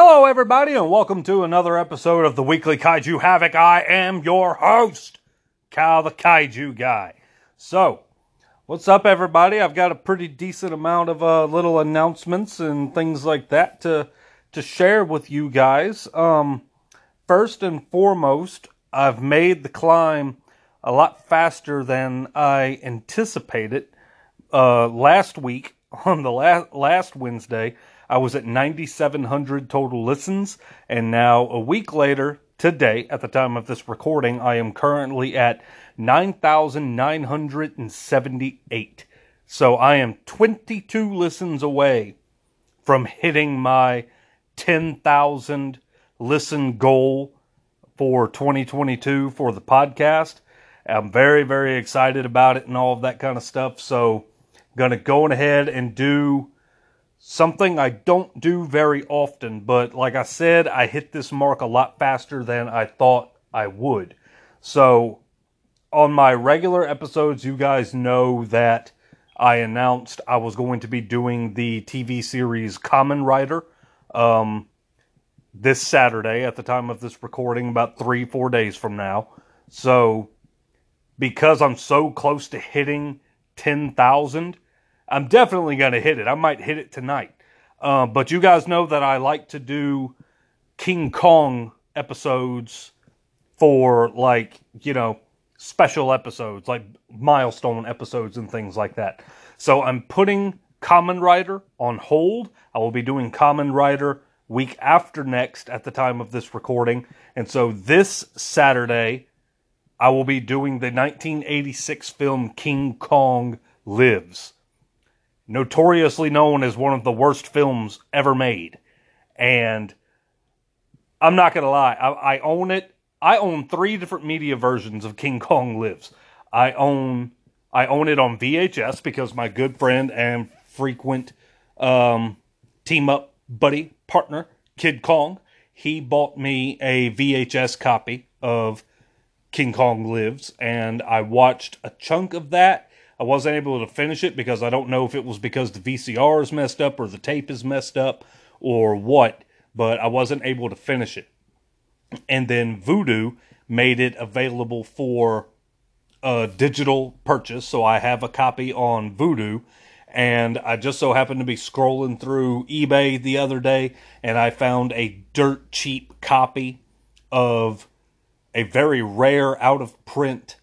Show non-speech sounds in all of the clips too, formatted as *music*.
Hello, everybody, and welcome to another episode of the Weekly Kaiju Havoc. I am your host, Cal the Kaiju Guy. So, what's up, everybody? I've got a pretty decent amount of uh, little announcements and things like that to to share with you guys. Um, first and foremost, I've made the climb a lot faster than I anticipated. Uh, last week, *laughs* on the last last Wednesday, I was at 9,700 total listens, and now a week later, today, at the time of this recording, I am currently at 9,978. So I am 22 listens away from hitting my 10,000 listen goal for 2022 for the podcast. I'm very, very excited about it and all of that kind of stuff. So, gonna go ahead and do something I don't do very often, but like I said, I hit this mark a lot faster than I thought I would. So, on my regular episodes, you guys know that I announced I was going to be doing the TV series Kamen Rider um, this Saturday at the time of this recording, about three, four days from now. So, because I'm so close to hitting 10,000, I'm definitely going to hit it. I might hit it tonight. Uh, but you guys know that I like to do King Kong episodes for like, you know, special episodes, like milestone episodes and things like that. So I'm putting Kamen Rider on hold. I will be doing Kamen Rider week after next at the time of this recording. And so this Saturday, I will be doing the 1986 film King Kong Lives notoriously known as one of the worst films ever made. And I'm not going to lie, I, I, own it. I own three different media versions of King Kong Lives. I own I own it on VHS because my good friend and frequent um, team up buddy partner Kid Kong he bought me a VHS copy of King Kong Lives, and I watched a chunk of that I wasn't able to finish it because I don't know if it was because the VCR is messed up or the tape is messed up or what, but I wasn't able to finish it. And then Vudu made it available for a digital purchase, so I have a copy on Vudu. And I just so happened to be scrolling through eBay the other day, and I found a dirt cheap copy of a very rare out of print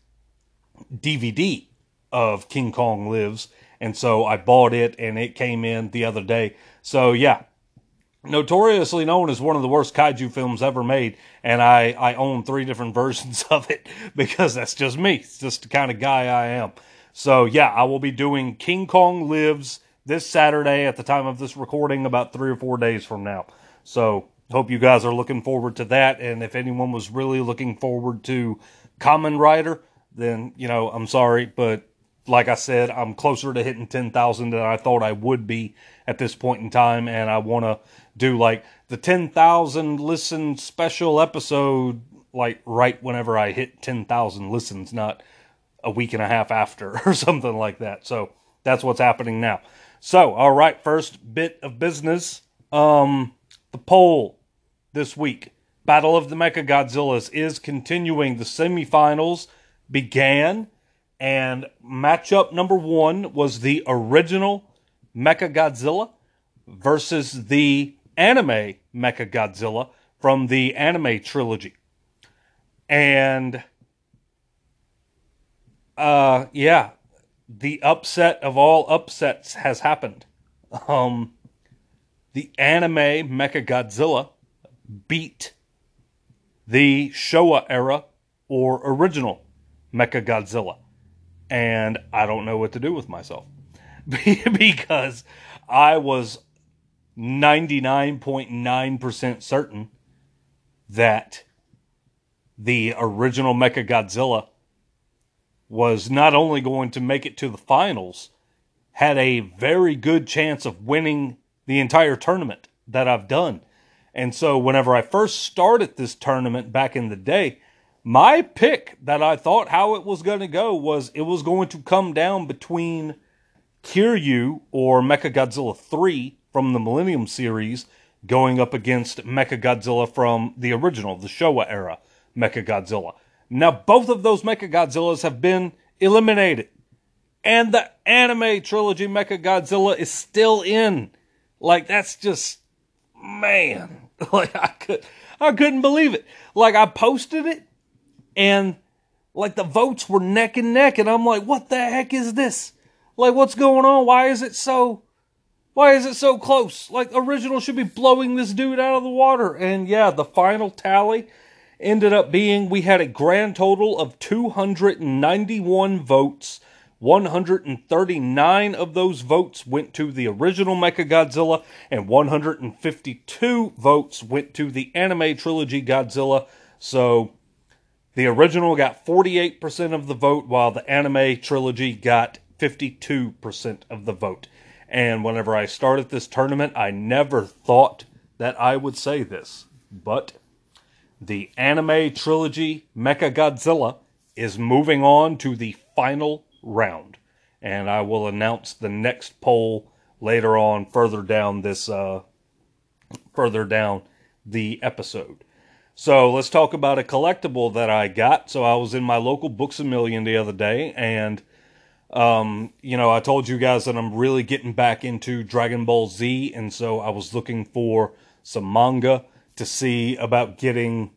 DVD of King Kong Lives. And so I bought it and it came in the other day. So yeah, notoriously known as one of the worst kaiju films ever made. And I, I own three different *laughs* versions of it because that's just me. It's just the kind of guy I am. So yeah, I will be doing King Kong Lives this Saturday at the time of this recording, about three or four days from now. So hope you guys are looking forward to that. And if anyone was really looking forward to Kamen Rider, then, you know, I'm sorry, but like I said, I'm closer to hitting 10,000 than I thought I would be at this point in time. And I want to do like the 10,000 listen special episode, like right whenever I hit 10,000 listens, not a week and a half after *laughs* or something like that. So that's what's happening now. So, all right, first bit of business. Um, the poll this week. Battle of the Mecha Godzillas is continuing. The semifinals began and matchup number one was the original Mecha Godzilla versus the anime Mecha Godzilla from the anime trilogy. And uh yeah, the upset of all upsets has happened. Um the anime Mecha Godzilla beat the Showa era or original Mecha Godzilla and I don't know what to do with myself *laughs* because I was 99.9% certain that the original Mecha Godzilla was not only going to make it to the finals, had a very good chance of winning the entire tournament that I've done. And so, whenever I first started this tournament back in the day, my pick that I thought how it was going to go was it was going to come down between Kiryu or Mechagodzilla 3 from the Millennium series going up against Mecha Godzilla from the original, the Showa era Mecha Godzilla. Now, both of those Mecha Godzillas have been eliminated. And the anime trilogy Mecha Godzilla is still in. Like, that's just, man. *laughs* Like, I could, I couldn't believe it. Like, I posted it, and, like, the votes were neck and neck, and I'm like, what the heck is this? Like, what's going on? Why is it so, why is it so close? Like, original should be blowing this dude out of the water. And yeah, the final tally ended up being we had a grand total of 291 votes. 139 of those votes went to the original Mechagodzilla, and 152 votes went to the anime trilogy Godzilla. So the original got 48% of the vote, while the anime trilogy got 52% of the vote. And whenever I started this tournament, I never thought that I would say this, but the anime trilogy Mecha Godzilla is moving on to the final round. And I will announce the next poll later on further down this uh further down the episode. So let's talk about a collectible that I got. So I was in my local Books a Million the other day and um, you know, I told you guys that I'm really getting back into Dragon Ball Z, and so I was looking for some manga to see about getting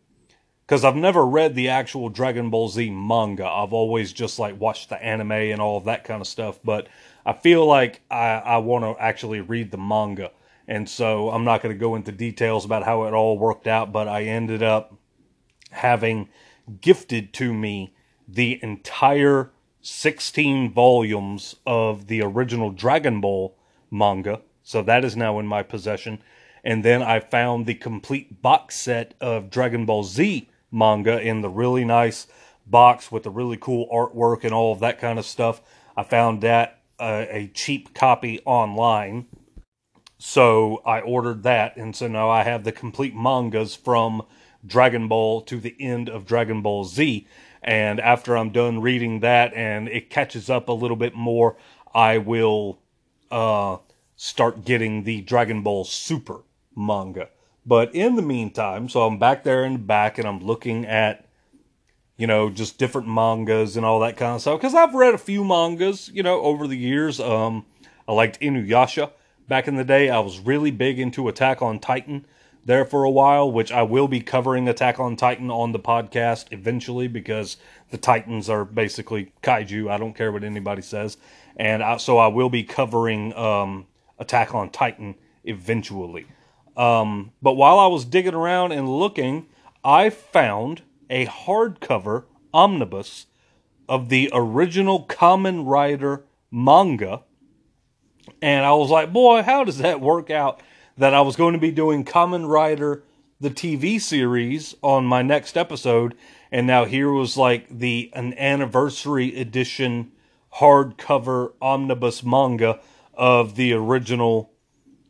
because I've never read the actual Dragon Ball Z manga. I've always just like watched the anime and all of that kind of stuff, but I feel like I, I want to actually read the manga. And so I'm not going to go into details about how it all worked out, but I ended up having gifted to me the entire 16 volumes of the original Dragon Ball manga. So that is now in my possession. And then I found the complete box set of Dragon Ball Z manga in the really nice box with the really cool artwork and all of that kind of stuff. I found that uh, a cheap copy online. So I ordered that. And so now I have the complete mangas from Dragon Ball to the end of Dragon Ball Z. And after I'm done reading that and it catches up a little bit more, I will uh, start getting the Dragon Ball Super manga. But in the meantime, so I'm back there in the back and I'm looking at, you know, just different mangas and all that kind of stuff. Because I've read a few mangas, you know, over the years. Um, I liked Inuyasha back in the day. I was really big into Attack on Titan there for a while, which I will be covering Attack on Titan on the podcast eventually because the Titans are basically kaiju. I don't care what anybody says. And I, so I will be covering um, Attack on Titan eventually. Um, but while I was digging around and looking, I found a hardcover omnibus of the original Kamen Rider manga. And I was like, boy, how does that work out? That I was going to be doing Kamen Rider, the TV series, on my next episode. And now here was like the an anniversary edition hardcover omnibus manga of the original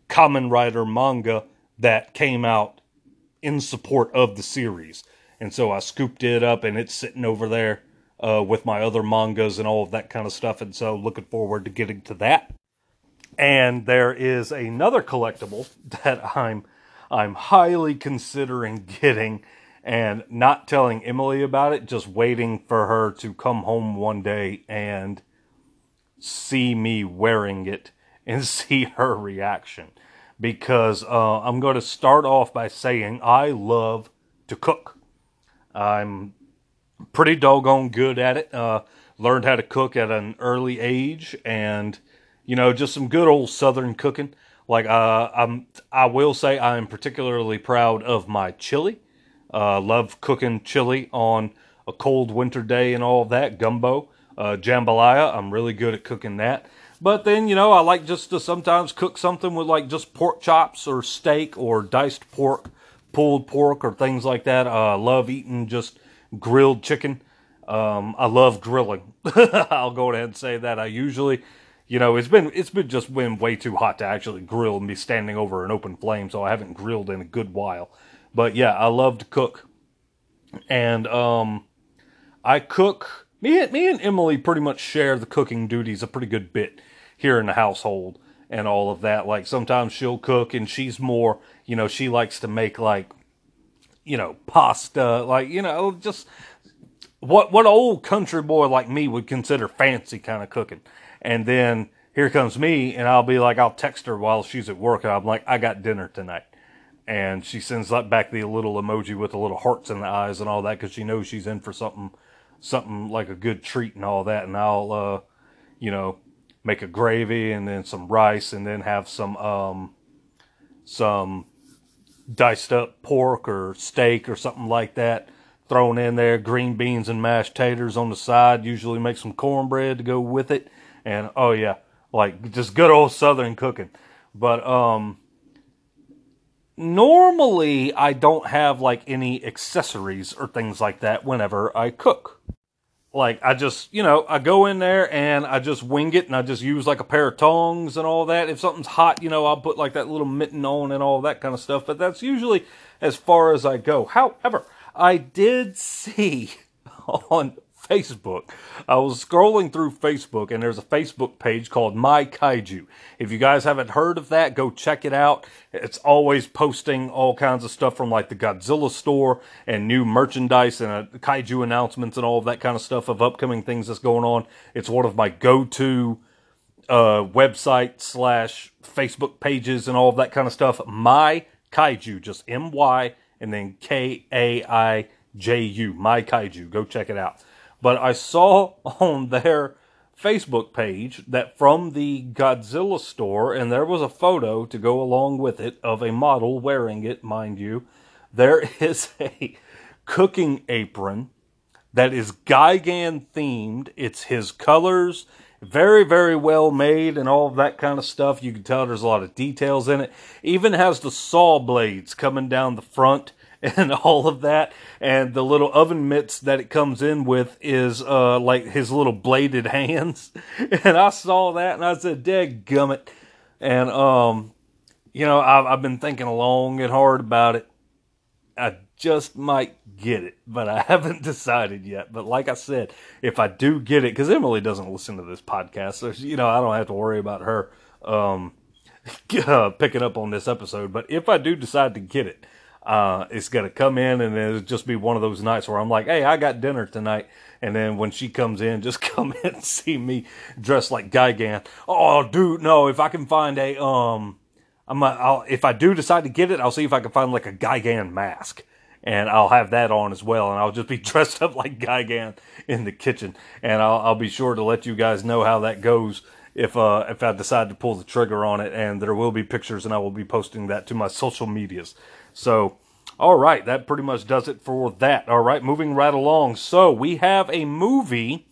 Kamen Rider manga that came out in support of the series. And so I scooped it up and it's sitting over there uh, with my other mangas and all of that kind of stuff. And so looking forward to getting to that. And there is another collectible *laughs* that I'm I'm highly considering getting and not telling Emily about it, just waiting for her to come home one day and see me wearing it *laughs* and see her reaction because uh, I'm going to start off by saying I love to cook. I'm pretty doggone good at it. Uh, learned how to cook at an early age, and you know, just some good old Southern cooking. Like uh, I'm, I will say I am particularly proud of my chili. Uh, love cooking chili on a cold winter day and all that. Gumbo, uh, jambalaya. I'm really good at cooking that. But then, you know, I like just to sometimes cook something with like just pork chops or steak or diced pork, pulled pork or things like that. Uh, I love eating just grilled chicken. Um, I love grilling. *laughs* I'll go ahead and say that. I usually, you know, it's been it's been just been way too hot to actually grill and be standing over an open flame, so I haven't grilled in a good while. But yeah, I love to cook, and um, I cook. Me, me and Emily pretty much share the cooking duties a pretty good bit here in the household and all of that. Like sometimes she'll cook and she's more, You know, she likes to make like, you know, pasta, like you know, just what what old country boy like me would consider fancy kind of cooking. And then here comes me, and I'll be like, I'll text her while she's at work, and I'm like, I got dinner tonight. And she sends back the little emoji with the little hearts in the eyes and all that because she knows she's in for something, something like a good treat and all that. And I'll, uh, you know, make a gravy and then some rice and then have some, um, some diced up pork or steak or something like that thrown in there, green beans and mashed taters on the side. Usually make some cornbread to go with it. And oh yeah, like just good old southern cooking. But um normally I don't have like any accessories or things like that whenever I cook. Like I just, you know, I go in there and I just wing it and I just use like a pair of tongs and all that. If something's hot, you know, I'll put like that little mitten on and all that kind of stuff, but that's usually as far as I go. However, I did *laughs* see on Facebook. I was scrolling through Facebook and there's a Facebook page called My Kaiju. If you guys haven't heard of that, go check it out. It's always posting all kinds of stuff from like the Godzilla store and new merchandise and uh, kaiju announcements and all of that kind of stuff of upcoming things that's going on. It's one of my go-to uh, website slash Facebook pages and all of that kind of stuff. My Kaiju, just M Y and then K A I J U. My Kaiju. Go check it out. But I saw *laughs* on their Facebook page that from the Godzilla store, and there was a photo to go along with it of a model wearing it, mind you. There *laughs* is a cooking apron that is Gigan themed. It's his colors, very, very well made, and all that kind of stuff. You can tell there's a lot of details in it. Even has the saw blades coming down the front *laughs* and all of that. And the little oven mitts that it comes in with is uh, like his little bladed *laughs* hands. And I saw that and I said, Dead gummit. And, um, you know, I've, I've been thinking long and hard about it. I just might get it, but I *laughs* haven't decided yet. But like I said, if I do get it, because Emily doesn't listen to this podcast, so you know I don't have to worry about her um, uh, picking up on this episode. But if I do decide to get it, uh, it's gonna come in and it'll just be one of those nights where I'm like, hey, I got dinner tonight. And then when she comes in, *laughs* just come in and see me dressed like Gigan. Oh, dude, no, if I can find a, um, I'm, I'll, if I do decide to get it, I'll see if I can find like a Gigan mask and I'll have that on as well. And I'll just be *laughs* dressed up like Gigan in the kitchen. And I'll, I'll be sure to let you guys know how that goes if uh, if I decide to pull the trigger on it. And there will be pictures, and I will be posting that to my social medias. So, all right, that pretty much does it for that. All right, moving right along. So, we have a movie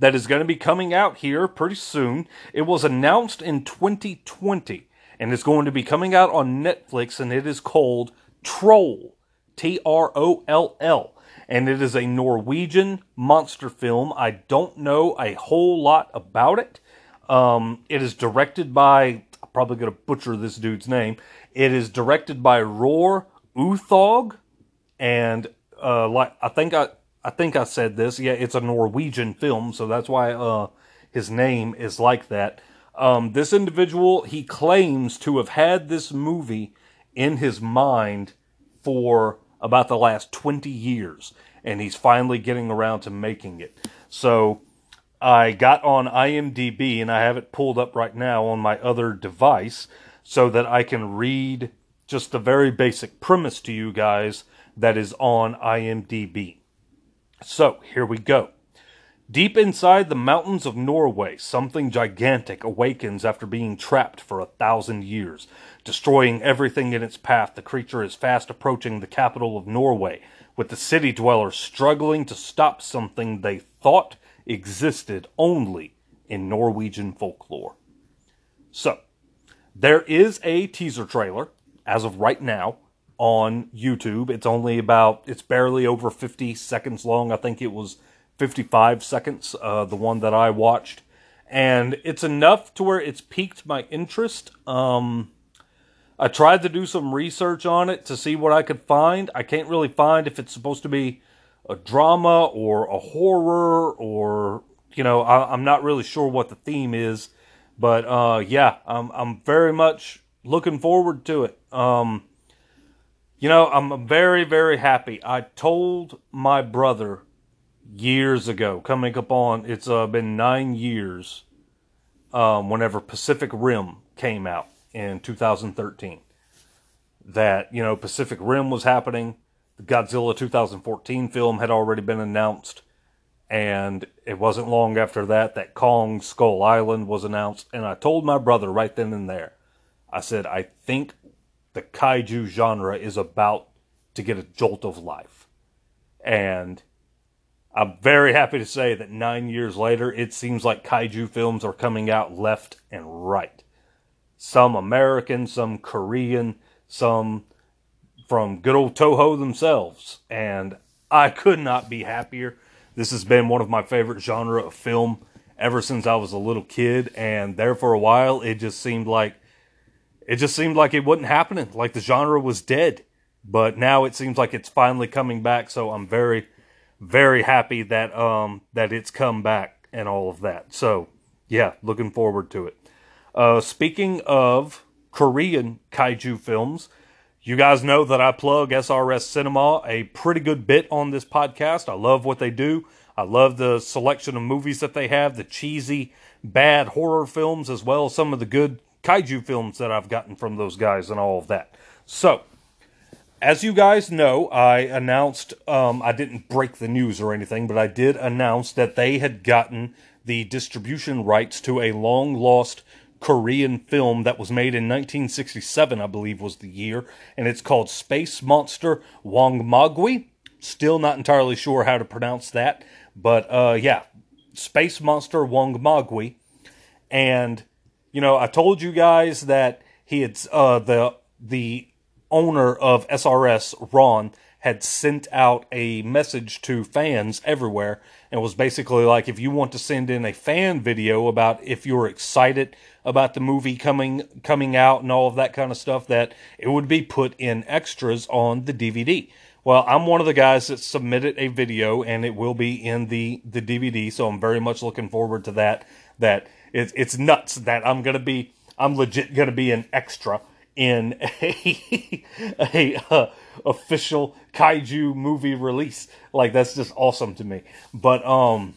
that is going to be coming out here pretty soon. It was announced in 2020 and it's going to be coming out on Netflix and it is called Troll. T R O L L. And it is a Norwegian monster film. I don't know a whole lot about it. Um, it is directed by, I'm probably going to butcher this dude's name. It is directed by Roar Uthaug, and uh, like I think I I think I said this. Yeah, it's a Norwegian film, so that's why uh, his name is like that. Um, this individual he claims to have had this movie in his mind for about the last 20 years, and he's finally getting around to making it. So I got on IMDb, and I have it pulled up right now on my other device so that I can read just the very basic premise to you guys that is on IMDb. So, here we go. Deep inside the mountains of Norway, something gigantic awakens after being trapped for a thousand years. Destroying everything in its path, the creature is fast approaching the capital of Norway, with the city dwellers struggling to stop something they thought existed only in Norwegian folklore. So, there is a teaser trailer as of right now on YouTube. It's only about, it's barely over 50 seconds long. I think it was 55 seconds, uh, the one that I watched. And it's enough to where it's piqued my interest. Um, I tried to do some research on it to see what I could find. I can't really find if it's supposed to be a drama or a horror or, you know, I, am not really sure what the theme is. But uh, yeah, I'm I'm very much looking forward to it. Um, You know, I'm very, very happy. I told my brother years ago, coming up on, it's uh, been nine years, um, whenever Pacific Rim came out in 2013, that, you know, Pacific Rim was happening. The Godzilla 2014 film had already been announced. And it wasn't long after that that Kong Skull Island was announced. And I told my brother right then and there, I said, I think the kaiju genre is about to get a jolt of life. And I'm very happy to say that nine years later, it seems like kaiju films are coming out left and right. Some American, some Korean, some from good old Toho themselves. And I could not be happier. This has been one of my favorite genre of film ever since I was a little kid. And there for a while, it just seemed like it just seemed like it wasn't happening, like the genre was dead. But now it seems like it's finally coming back, so I'm very, very happy that um that it's come back and all of that. So yeah, looking forward to it. Uh, speaking of Korean kaiju films, you guys know that I plug SRS Cinema a pretty good bit on this podcast. I love what they do. I love the selection of movies that they have, the cheesy, bad horror films, as well as some of the good kaiju films that I've gotten from those guys and all of that. So, as you guys know, I announced, um, I didn't break the news or anything, but I did announce that they had gotten the distribution rights to a long lost Korean film that was made in 1967, I believe was the year, and it's called Space Monster Wangmagwi. Still not entirely sure how to pronounce that, but uh, yeah, Space Monster Wangmagwi. And you know, I told you guys that he had uh, the the owner of SRS, Ron, had sent out a message to fans everywhere and was basically like if you want to send in a fan video about if you're excited about the movie coming coming out and all of that kind of stuff that it would be put in extras on the DVD. Well, I'm one of the guys that submitted a video and it will be in the the DVD, so I'm very much looking forward to that that it's it's nuts that I'm gonna be I'm legit gonna be an extra in *laughs* a a uh, official kaiju movie release. Like that's just awesome to me. But um,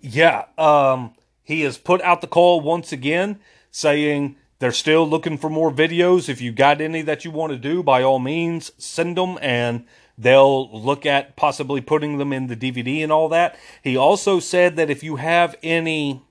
yeah, um, he has put out the call once again, saying they're still looking for more videos. If you got any that you want to do, by all means, send them and they'll look at possibly putting them in the DVD and all that. He also said that if you have any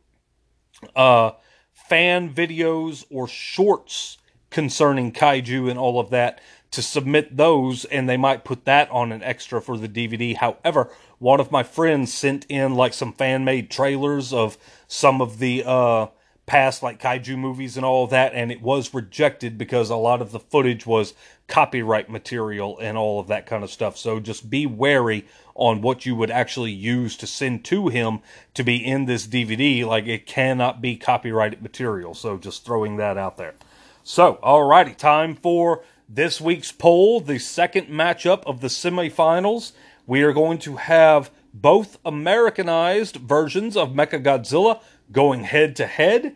uh, fan videos or shorts concerning kaiju and all of that to submit those and they might put that on an extra for the DVD. However, one of my friends sent in like some fan made trailers of some of the uh past like kaiju movies and all that and it was rejected because a lot of the footage was copyright material and all of that kind of stuff. So just be wary on what you would actually use to send to him to be in this DVD. Like it cannot be copyrighted material. So just throwing that out there. So, alrighty, time for this week's poll, the second matchup of the semifinals. We are going to have both Americanized versions of Mechagodzilla going head to head.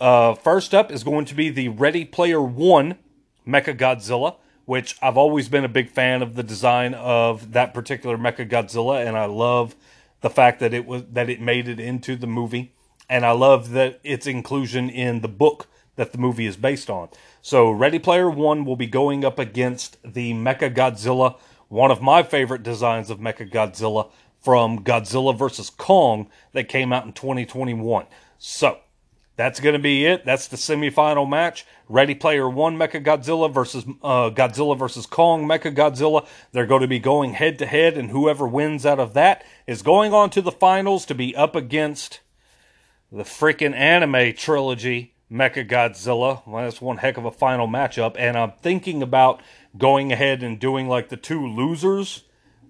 Uh, first up is going to be the Ready Player One Mechagodzilla, which I've always been a big fan of the design of that particular Mechagodzilla, and I love the fact that it was that it made it into the movie, and I love that its inclusion in the book that the movie is based on. So, Ready Player One will be going up against the Mecha Godzilla, one of my favorite designs of Mecha Godzilla from Godzilla vs. Kong that came out in 2021. So, that's going to be it. That's the semifinal match. Ready Player One Mecha Godzilla versus uh, Godzilla versus Kong Mecha Godzilla. They're going to be going head to head, and whoever wins out of that is going on to the finals to be up against the freaking anime trilogy Mecha Godzilla. Well, that's one heck of a final matchup, and I'm thinking about going ahead and doing like the two losers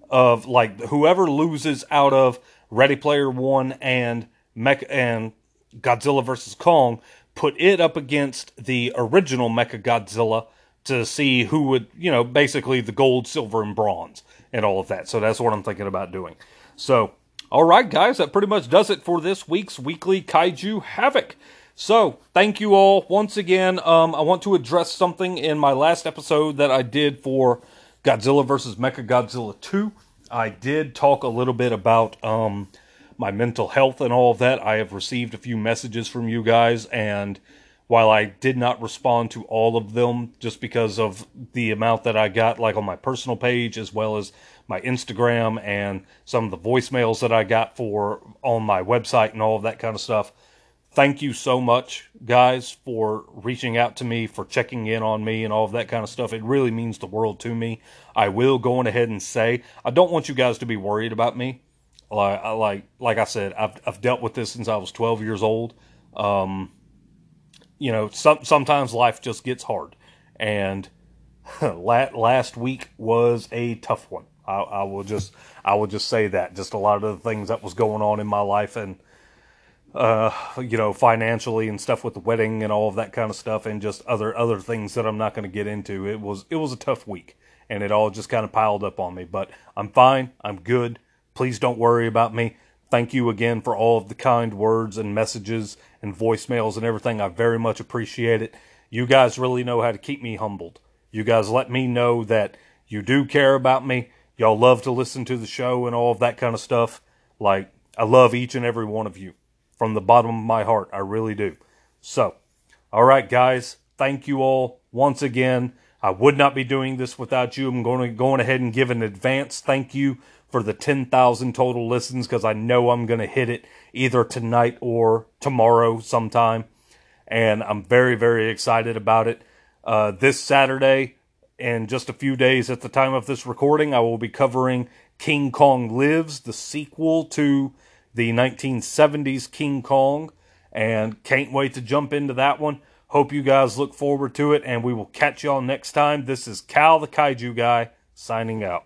of like whoever loses out of Ready Player One and Mecha and Godzilla versus Kong, put it up against the original Mecha Godzilla to see who would, you know, basically the gold, silver, and bronze and all of that. So that's what I'm thinking about doing. So, all right, guys, that pretty much does it for this week's weekly Kaiju Havoc. So, thank you all once again. Um, I want to address something in my last episode that I did for Godzilla vs. Mecha Godzilla 2. I did talk a little bit about um, my mental health and all of that. I have received a few messages from you guys, and while I did not respond to all of them just because of the amount that I got, like on my personal page, as well as my Instagram and some of the voicemails that I got for on my website and all of that kind of stuff. Thank you so much, guys, for reaching out to me, for checking in on me, and all of that kind of stuff. It really means the world to me. I will go on ahead and say I don't want you guys to be worried about me. Like, like, like I said, I've I've dealt with this since I was 12 years old. Um, you know, some, sometimes life just gets hard. And *laughs* last week was a tough one. I, I, will just, I will just say that. Just a lot of the things that was going on in my life, and uh, you know, financially and stuff with the wedding and all of that kind of stuff, and just other other things that I'm not going to get into. It was it was a tough week, and it all just kind of piled up on me. But I'm fine. I'm good. Please don't worry about me. Thank you again for all of the kind words and messages and voicemails and everything. I very much appreciate it. You guys really know how to keep me humbled. You guys let me know that you do care about me. Y'all love to listen to the show and all of that kind of stuff. Like, I love each and every one of you from the bottom of my heart. I really do. So, all right, guys, thank you all once again. I would not be doing this without you. I'm going to go ahead and give an advance thank you for the 10,000 total listens because I know I'm going to hit it either tonight or tomorrow sometime. And I'm very, very excited about it. Uh, this Saturday, in just a few days at the time of this recording, I will be covering King Kong Lives, the sequel to the 1970s King Kong. And can't wait to jump into that one. Hope you guys look forward to it, and we will catch y'all next time. This is Cal the Kaiju Guy signing out.